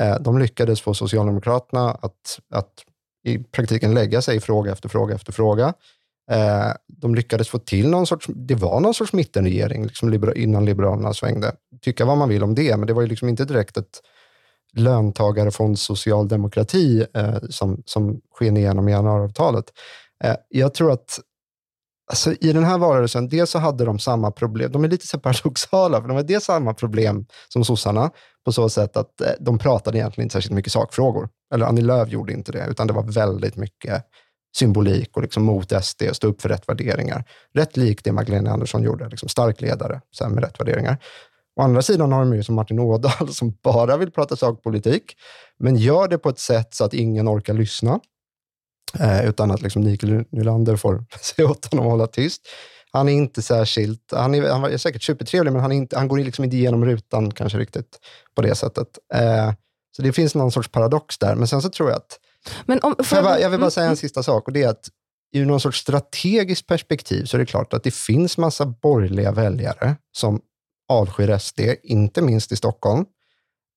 Eh, de lyckades få Socialdemokraterna att, att i praktiken lägga sig i fråga efter fråga efter fråga. Eh, de lyckades få till någon sorts, det var någon sorts mittenregering liksom innan Liberalerna svängde. Tycka vad man vill om det, men det var ju liksom inte direkt ett löntagarfondssocialdemokrati eh, som, som sken igenom i januariavtalet. Eh, jag tror att Alltså, I den här valrörelsen, dels så hade de samma problem. De är lite så paradoxala, för de hade dels samma problem som sossarna på så sätt att eh, de pratade egentligen inte särskilt mycket sakfrågor. Eller Annie Lööf gjorde inte det, utan det var väldigt mycket symbolik och liksom mot SD och stå upp för rätt värderingar. Rätt likt det Magdalena Andersson gjorde, liksom stark ledare så med rätt värderingar. Å andra sidan har de ju som Martin Ådahl som bara vill prata sakpolitik, men gör det på ett sätt så att ingen orkar lyssna. Eh, utan att liksom Mikael Nylander får säga åt honom att hålla tyst. Han är inte särskilt, han är, han är säkert supertrevlig, men han, är inte, han går liksom inte igenom rutan kanske riktigt på det sättet. Eh, så det finns någon sorts paradox där. Men sen så tror jag att... Men om, jag, jag, bara, jag, vill bara säga en mm. sista sak och det är att ur någon sorts strategiskt perspektiv så är det klart att det finns massa borgerliga väljare som avskyr SD, inte minst i Stockholm.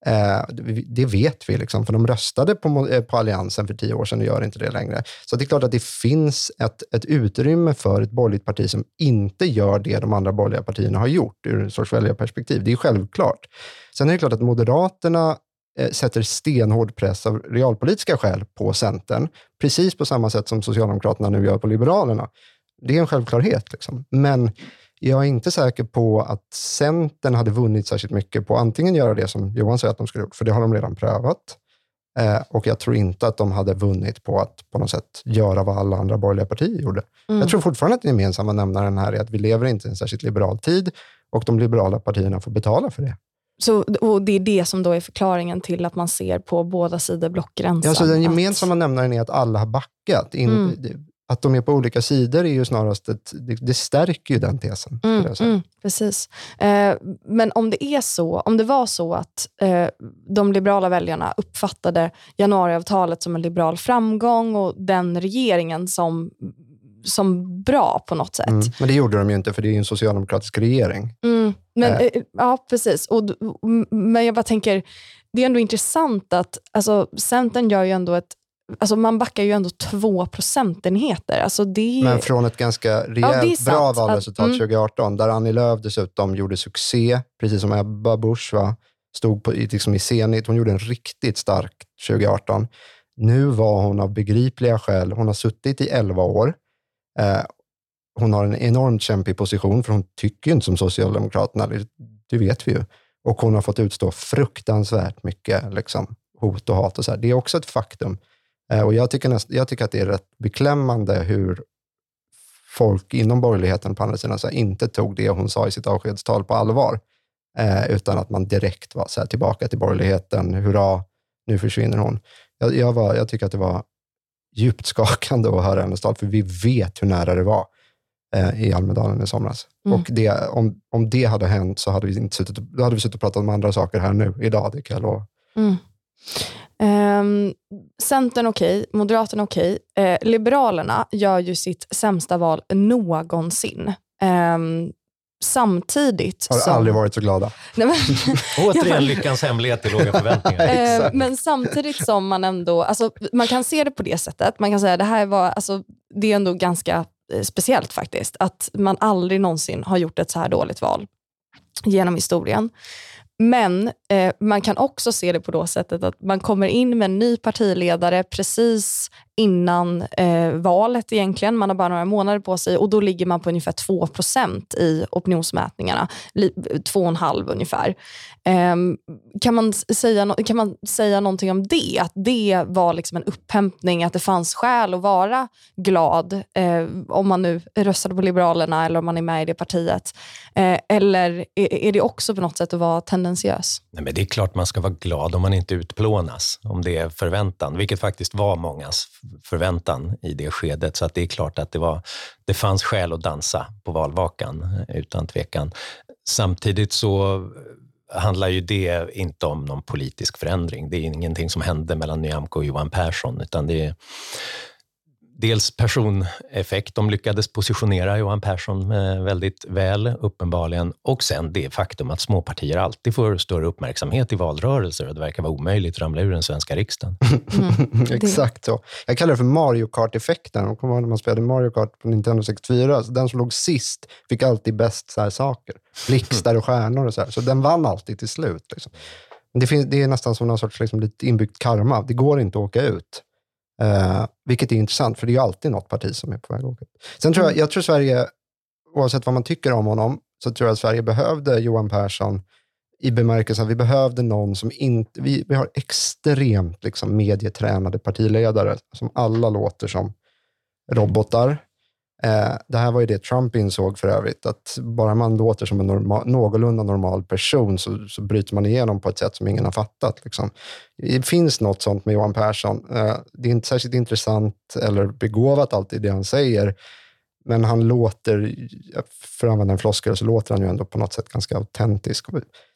Eh, det vet vi, liksom, för de röstade på, eh, på Alliansen för tio år sedan och gör inte det längre. Så det är klart att det finns ett, ett utrymme för ett borgerligt parti som inte gör det de andra borgerliga partierna har gjort ur en sorts väljarperspektiv. Det är självklart. Sen är det klart att Moderaterna sätter stenhård press av realpolitiska skäl på Centern, precis på samma sätt som Socialdemokraterna nu gör på Liberalerna. Det är en självklarhet. Liksom. Men jag är inte säker på att Centern hade vunnit särskilt mycket på antingen göra det som Johan säger att de skulle gjort, för det har de redan prövat. Eh, och jag tror inte att de hade vunnit på att på något sätt göra vad alla andra borgerliga partier gjorde. Mm. Jag tror fortfarande att den gemensamma nämnaren här är att vi lever inte i en särskilt liberal tid och de liberala partierna får betala för det. Så, och Det är det som då är förklaringen till att man ser på båda sidor blockgränsen? Ja, så den gemensamma att... nämnaren är att alla har backat. In, mm att de är på olika sidor är ju snarast ett, det, det stärker ju den tesen. Mm, mm, precis. Eh, men om det är så, om det var så att eh, de liberala väljarna uppfattade januariavtalet som en liberal framgång och den regeringen som som bra på något sätt. Mm, men det gjorde de ju inte, för det är en socialdemokratisk regering. Mm, men, eh. eh ja, precis. Och, men jag bara tänker, det är ändå intressant att alltså, Centern gör ju ändå ett Alltså man backar ju ändå två procentenheter. Alltså det... Men från ett ganska rejält ja, bra valresultat mm. 2018, där Annie Lööf dessutom gjorde succé, precis som Ebba Busch va? stod på, liksom i Zenit. Hon gjorde en riktigt stark 2018. Nu var hon av begripliga skäl, hon har suttit i 11 år. Hon har en enormt kämpig position, för hon tycker ju inte som Socialdemokraterna, det, det vet vi ju. Och hon har fått utstå fruktansvärt mycket liksom, hot och hat. Och så här. Det är också ett faktum. Eh, och jag tycker, näst, jag tycker att det är rätt beklämmande hur folk inom borgerligheten på andra sidan så inte tog det hon sa i sitt avskedstal på allvar, eh, utan att man direkt var så här, tillbaka till borgerligheten. Hurra, nu försvinner hon. Jag, jag, var, jag tycker att det var djupt skakande att höra hennes tal, för vi vet hur nära det var i Almedalen i somras. Mm. Och det, om, om det hade hänt så hade vi inte suttit, då hade vi suttit och pratat om andra saker här nu, idag, det kan jag lova. Mm. Um, Centern okej, okay, Moderaterna okej. Okay. Uh, Liberalerna gör ju sitt sämsta val någonsin. Um, samtidigt Har som... aldrig varit så glada. Nej, men, Återigen lyckans hemlighet i låga förväntningar. uh, men samtidigt som man ändå, alltså, man kan se det på det sättet. Man kan säga att det här var, alltså, det är ändå ganska eh, Eh, speciellt faktiskt, att man aldrig någonsin har gjort ett så här dåligt val genom historien. Men eh, man kan också se det på det sättet att man kommer in med en ny partiledare precis innan eh, valet egentligen. Man har bara några månader på sig och då ligger man på ungefär 2% i opinionsmätningarna. 2,5 ungefär. Eh, kan, man säga, kan man säga någonting om det? Att det var liksom en upphämtning, att det fanns skäl att vara glad eh, om man nu röstade på Liberalerna eller om man är med i det partiet? Eh, eller är, är, det också på något sätt att vara tendensiös? Nej, men det är klart man ska vara glad om man inte utplånas, om det är förväntan, vilket faktiskt var mångas förväntan i det skedet. Så att det är klart att det, var, det fanns skäl att dansa på valvakan, eh, utan tvekan. Samtidigt så eh, handlar ju det inte om någon politisk förändring. Det är ingenting som hände mellan Nyamko och Johan Persson, utan det är dels personeffekt. De lyckades positionera Johan Persson eh, väldigt väl, uppenbarligen. Och sen det faktum att småpartier alltid får större uppmärksamhet i valrörelser och det verkar vara omöjligt att ramla ur den svenska riksdagen. Mm. Exakt så. Jag kallar det för Mario Kart-effekten. Kommer ihåg när man spelade Mario Kart på Nintendo 64? Så den som låg sist fick alltid bäst så här saker. Blixtar och stjärnor och så här. Så den vann alltid till slut. Liksom. Det, finns, det är nästan som någon sorts liksom, lite inbyggt karma. Det går inte att åka ut. Eh, vilket är intressant, för det är ju alltid något parti som är på väg åka Sen tror jag, mm. jag tror Sverige, oavsett vad man tycker om honom, så tror jag att Sverige behövde Johan Persson i bemärkelsen att vi behövde någon som inte... Vi, vi har extremt liksom, medietränade partiledare som alla låter som robotar. Eh, det här var ju det Trump insåg för övrigt, att bara man låter som en normal, någorlunda normal person så, så bryter man igenom på ett sätt som ingen har fattat. Liksom. Det finns något sånt med Johan Persson. Eh, det är inte särskilt intressant eller begåvat alltid det han säger, men han låter, för att använda en floskel, så låter han ju ändå på något sätt ganska autentisk.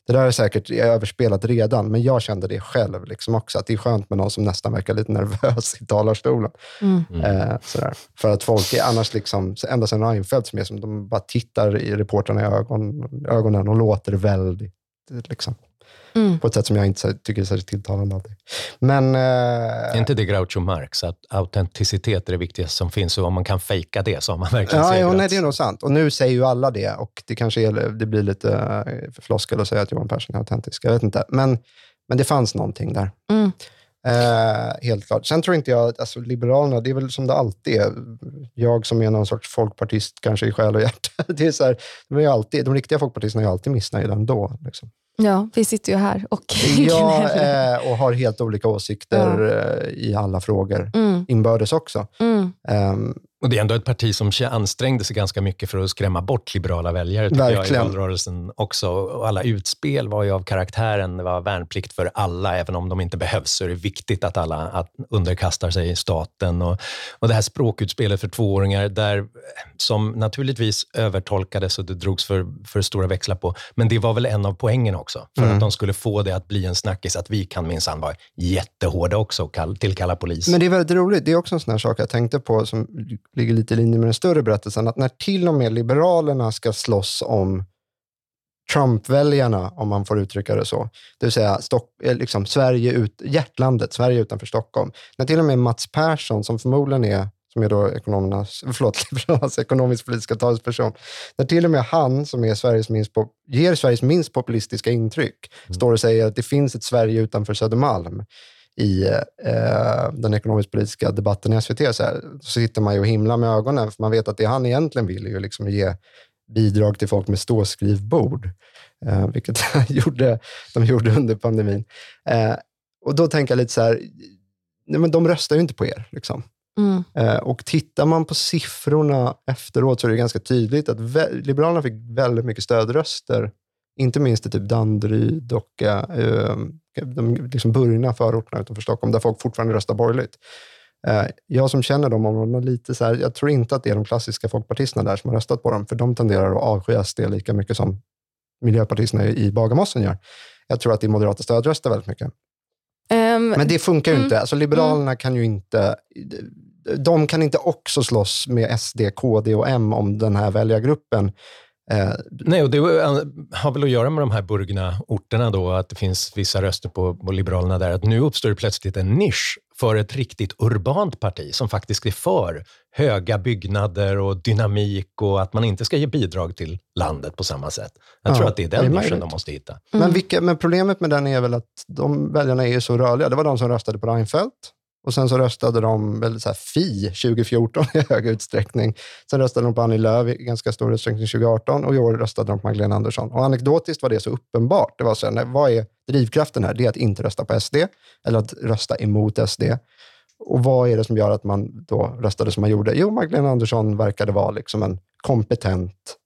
Det där är säkert överspelat redan, men jag kände det själv liksom också, att det är skönt med någon som nästan verkar lite nervös i talarstolen. Mm. Eh, sådär. För att folk är annars, liksom, ända sedan Reinfeldt, som är som de bara tittar i reportrarna i ögon, ögonen och låter väldigt liksom, Mm. På ett sätt som jag inte tycker är särskilt tilltalande alltid. Men, eh, är inte det Groucho Marx, att autenticitet är det viktigaste som finns och om man kan fejka det så har man verkligen ja, ja, nej, Det är nog sant. Och nu säger ju alla det och det kanske är, det blir lite eh, floskel att säga att Johan Persson är autentisk. Jag vet inte. Men, men det fanns någonting där. Mm. Eh, helt klart. Sen tror inte jag att alltså, Liberalerna, det är väl som det alltid är. Jag som är någon sorts folkpartist, kanske i själ och hjärta. Det är så här, de, är alltid, de riktiga folkpartisterna är alltid missnöjda ändå. Liksom. Ja, vi sitter ju här och Ja, eh, och har helt olika åsikter ja. Eh, i alla frågor, mm. Inbördes också. Mm. Um, och Det är ändå ett parti som ansträngde sig ganska mycket för att skrämma bort liberala väljare jag, i valrörelsen också. Och alla utspel var ju av karaktären, det var värnplikt för alla, även om de inte behövs, så är det viktigt att alla att underkastar sig staten. Och, och det här språkutspelet för tvååringar, där, som naturligtvis övertolkades och det drogs för, för stora växlar på, men det var väl en av poängen också, för mm. att de skulle få det att bli en snackis, att vi kan minsann vara jättehårda också och kall, tillkalla polis. Men det är väldigt roligt, det är också en sån här sak jag tänkte på, som ligger lite i linje med den större berättelsen, att när till och med Liberalerna ska slåss om Trump-väljarna, om man får uttrycka det så, det vill säga Stock, eh, liksom Sverige ut, hjärtlandet, Sverige utanför Stockholm. När till och med Mats Persson, som förmodligen är som är då ekonomernas, förlåt, Liberalernas ekonomisk-politiska talesperson. När till och med han, som är Sveriges minst, ger Sveriges minst populistiska intryck, mm. står och säger att det finns ett Sverige utanför Södermalm i eh, den ekonomisk-politiska debatten i SVT, så, här, så sitter man ju och himlar med ögonen, för man vet att det han egentligen vill är ju liksom ge bidrag till folk med ståskrivbord, eh, vilket gjorde, de gjorde under pandemin. Eh, och då tänker jag lite så här, nej, men de röstar ju inte på er. Liksom. Mm. Eh, och tittar man på siffrorna efteråt så är det ganska tydligt att Liberalerna fick väldigt mycket stödröster, inte minst i typ Danderyd och eh, de liksom burgna förorterna utanför Stockholm, där folk fortfarande röstar borgerligt. Eh, jag som känner de områdena lite så här, jag tror inte att det är de klassiska folkpartisterna där som har röstat på dem, för de tenderar att avsky SD lika mycket som miljöpartisterna i Bagarmossen gör. Jag tror att det är moderata stödröster väldigt mycket. Um, Men det funkar ju mm, inte. Alltså, Liberalerna mm. kan ju inte... De kan inte också slåss med SD, KD och M om den här väljargruppen Eh, Nej, och det har väl att göra med de här burgna orterna då, att det finns vissa röster på, på Liberalerna där, att nu uppstår det plötsligt en nisch för ett riktigt urbant parti som faktiskt är för höga byggnader och dynamik och att man inte ska ge bidrag till landet på samma sätt. Jag ja, tror att det är den nischen de måste hitta. Mm. Men, vilka, men problemet med den är väl att de väljarna är så rörliga. Det var de som röstade på Reinfeldt och sen så röstade de väl så här Fi 2014 i hög utsträckning. Sen röstade de på Annie Lööf i ganska stor utsträckning 2018 och i år röstade de på Magdalena Andersson. Och anekdotiskt var det så uppenbart. Det var så här, vad är drivkraften här? Det är att inte rösta på SD eller att rösta emot SD. Och vad är det som gör att man då röstade som man gjorde? Jo, Magdalena Andersson verkade vara liksom en kompetent,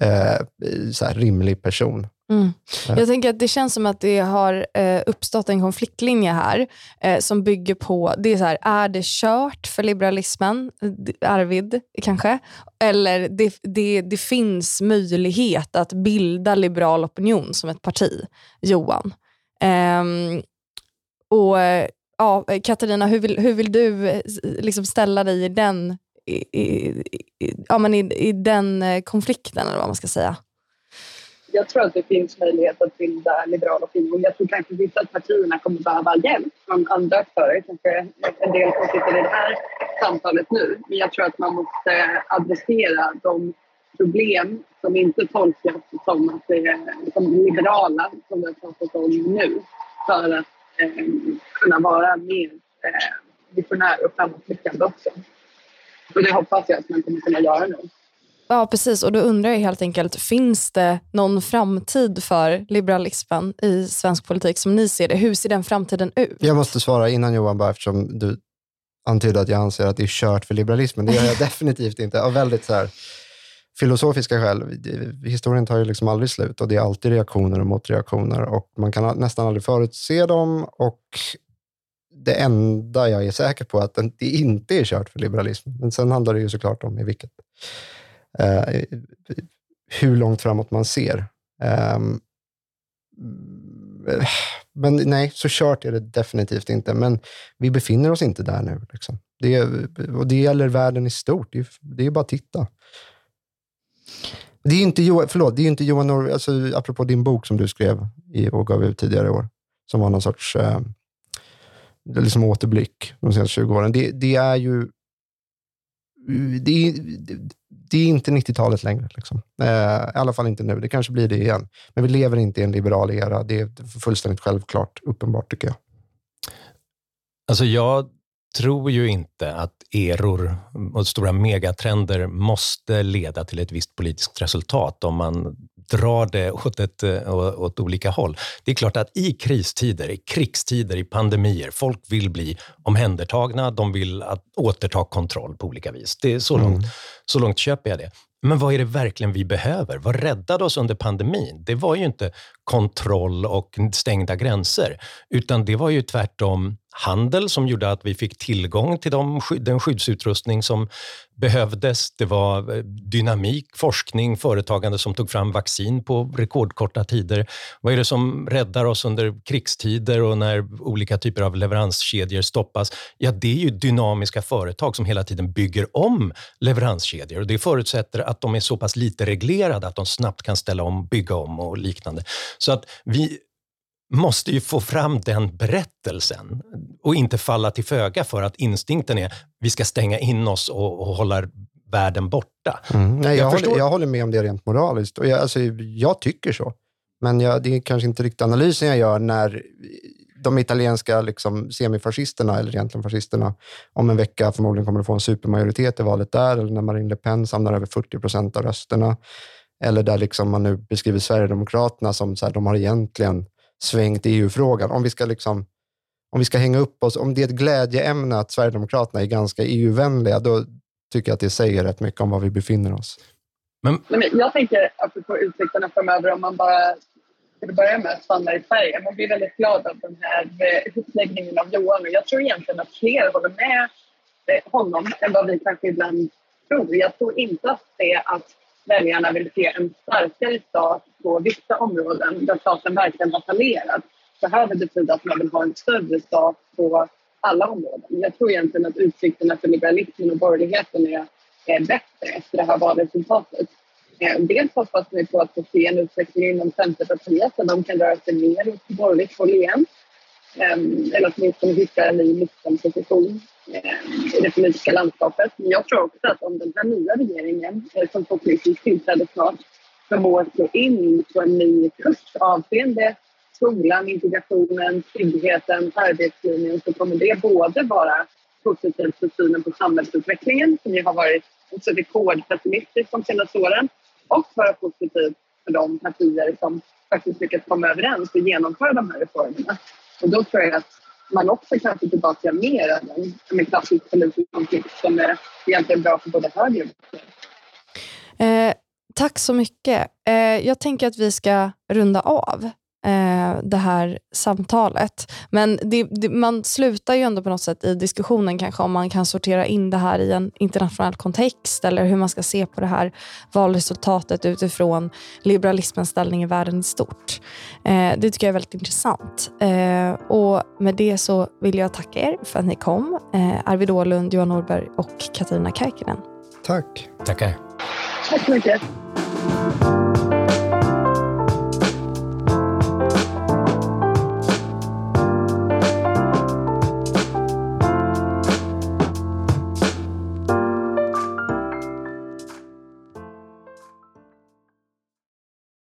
eh, så här, rimlig person. Mm. Jag tänker att det känns som att det har eh, uppstått en konfliktlinje här eh, som bygger på, det är så här, är det kört för liberalismen, Arvid kanske? Eller det, det, det finns möjlighet att bilda liberal opinion som ett parti, Johan. Ehm, och ja, Katarina, hur vill, hur vill du eh, liksom ställa dig i den, i, i, i ja, men i, i den eh, konflikten, eller vad man ska säga? Jag tror att det finns möjlighet att bilda liberala opinion. Jag tror kanske vissa partierna kommer behöva hjälp från andra aktörer, kanske en del som sitter i det här samtalet nu. Men jag tror att man måste eh, adressera de problem som inte tolkas som, att det är, som liberala, som vi har pratat om nu, för att eh, kunna vara mer eh, visionär och framåtblickande också. Och det hoppas jag att man kommer kunna göra nu. Ja, precis. Och då undrar jag helt enkelt, finns det någon framtid för liberalismen i svensk politik som ni ser det? Hur ser den framtiden ut? Jag måste svara innan Johan, bara eftersom du antydde att jag anser att det är kört för liberalismen. Det gör jag definitivt inte. Av väldigt så här, filosofiska skäl. Historien tar ju liksom aldrig slut och det är alltid reaktioner och motreaktioner och man kan nästan aldrig förutse dem. Och det enda jag är säker på är att det inte är kört för liberalismen. Men sen handlar det ju såklart om i vilket eh, hur långt framåt man ser. Um, men nej, så kört är det definitivt inte. Men vi befinner oss inte där nu. Liksom. Det, och det gäller världen i stort. Det är, det är bara att titta. Det är inte Johan, förlåt, det är inte Johan Norr, alltså, apropå din bok som du skrev i, och gav ut tidigare i år, som var någon sorts eh, liksom återblick de senaste 20 åren. Det, det är ju det är, det är inte 90-talet längre. Liksom. Eh, I alla fall inte nu. Det kanske blir det igen. Men vi lever inte i en liberal era. Det är fullständigt självklart, uppenbart tycker jag. Alltså jag tror ju inte att eror och stora megatrender måste leda till ett visst politiskt resultat om man drar det åt, ett, åt olika håll. Det är klart att i kristider, i krigstider, i pandemier, folk vill bli omhändertagna, de vill att, återta kontroll på olika vis. Det är så, mm. långt, så långt köper jag det. Men vad är det verkligen vi behöver? Vad räddade oss under pandemin? Det var ju inte kontroll och stängda gränser, utan det var ju tvärtom handel som gjorde att vi fick tillgång till de, den skyddsutrustning som behövdes. Det var eh, dynamik, forskning, företagande som tog fram vaccin på rekordkorta tider. Vad är det som räddar oss under krigstider och när olika typer av leveranskedjor stoppas? Ja, det är ju dynamiska företag som hela tiden bygger om leveranskedjor och det förutsätter att de är så pass lite reglerade att de snabbt kan ställa om, bygga om och liknande. Så att vi måste ju få fram den berättelsen och inte falla till föga för att instinkten är vi ska stänga in oss och, och hålla världen borta. Mm. Nej, jag, jag, håller, jag, håller, med om det rent moraliskt. Och jag, alltså, jag tycker så. Men jag, det är kanske inte riktigt analysen jag gör när de italienska liksom, semifascisterna, eller egentligen fascisterna, om en vecka förmodligen kommer att få en supermajoritet i valet där, eller när Marine Le Pen samlar över 40 procent av rösterna. Eller där liksom man nu beskriver Sverigedemokraterna som så här, de har egentligen svängt i EU-frågan. Om vi ska liksom om vi ska hänga upp oss, om det är ett glädjeämne att Sverigedemokraterna är ganska EU-vänliga, då tycker jag att det säger rätt mycket om var vi befinner oss. Men... Jag tänker, apropå utsikterna framöver, om man bara till att börja med stannar i Sverige. Man blir väldigt glad av den här eh, uppläggningen av Johan och jag tror egentligen att fler håller med eh, honom än vad vi kanske ibland tror. Jag tror inte att det att väljarna vill se en starkare stat på vissa områden där staten verkligen har fallerat behöver betyda att man vill ha en större stat på alla områden. Jag tror egentligen att utsikterna för liberalismen och borgerligheten är, är bättre efter det här valresultatet. Eh, dels hoppas vi på att få se en utveckling inom Centerpartiet där de kan röra sig mer åt borgerligt håll igen. Ehm, eller åtminstone hitta en ny mittenposition Eh, i det politiska landskapet. Men jag tror också att om den här nya regeringen, eh, som förhoppningsvis tillträder snart, förmår slå in på en ny kurs avseende skolan, integrationen, tryggheten, arbetslinjen så kommer det både vara positivt för synen på samhällsutvecklingen som ju har varit också rekordpessimistisk de senaste åren och vara positivt för de partier som faktiskt lyckats komma överens och genomföra de här reformerna. Och då tror jag att man också kan få tillbaka mer än en, en klassisk politisk som är egentligen bra för både höger och vänster. Eh, tack så mycket. Eh, jag tänker att vi ska runda av eh, det här samtalet. Men det, det, man slutar ju ändå på något sätt i diskussionen kanske om man kan sortera in det här i en internationell kontext eller hur man ska se på det här valresultatet utifrån liberalismens ställning i världen i stort. Eh, det tycker jag är väldigt intressant. Eh, och med det så vill jag tacka er för att ni kom. Eh, Arvid Åhlund, Johan Norberg och Katarina Kärkinen. Tack. Tackar. Tack så mycket.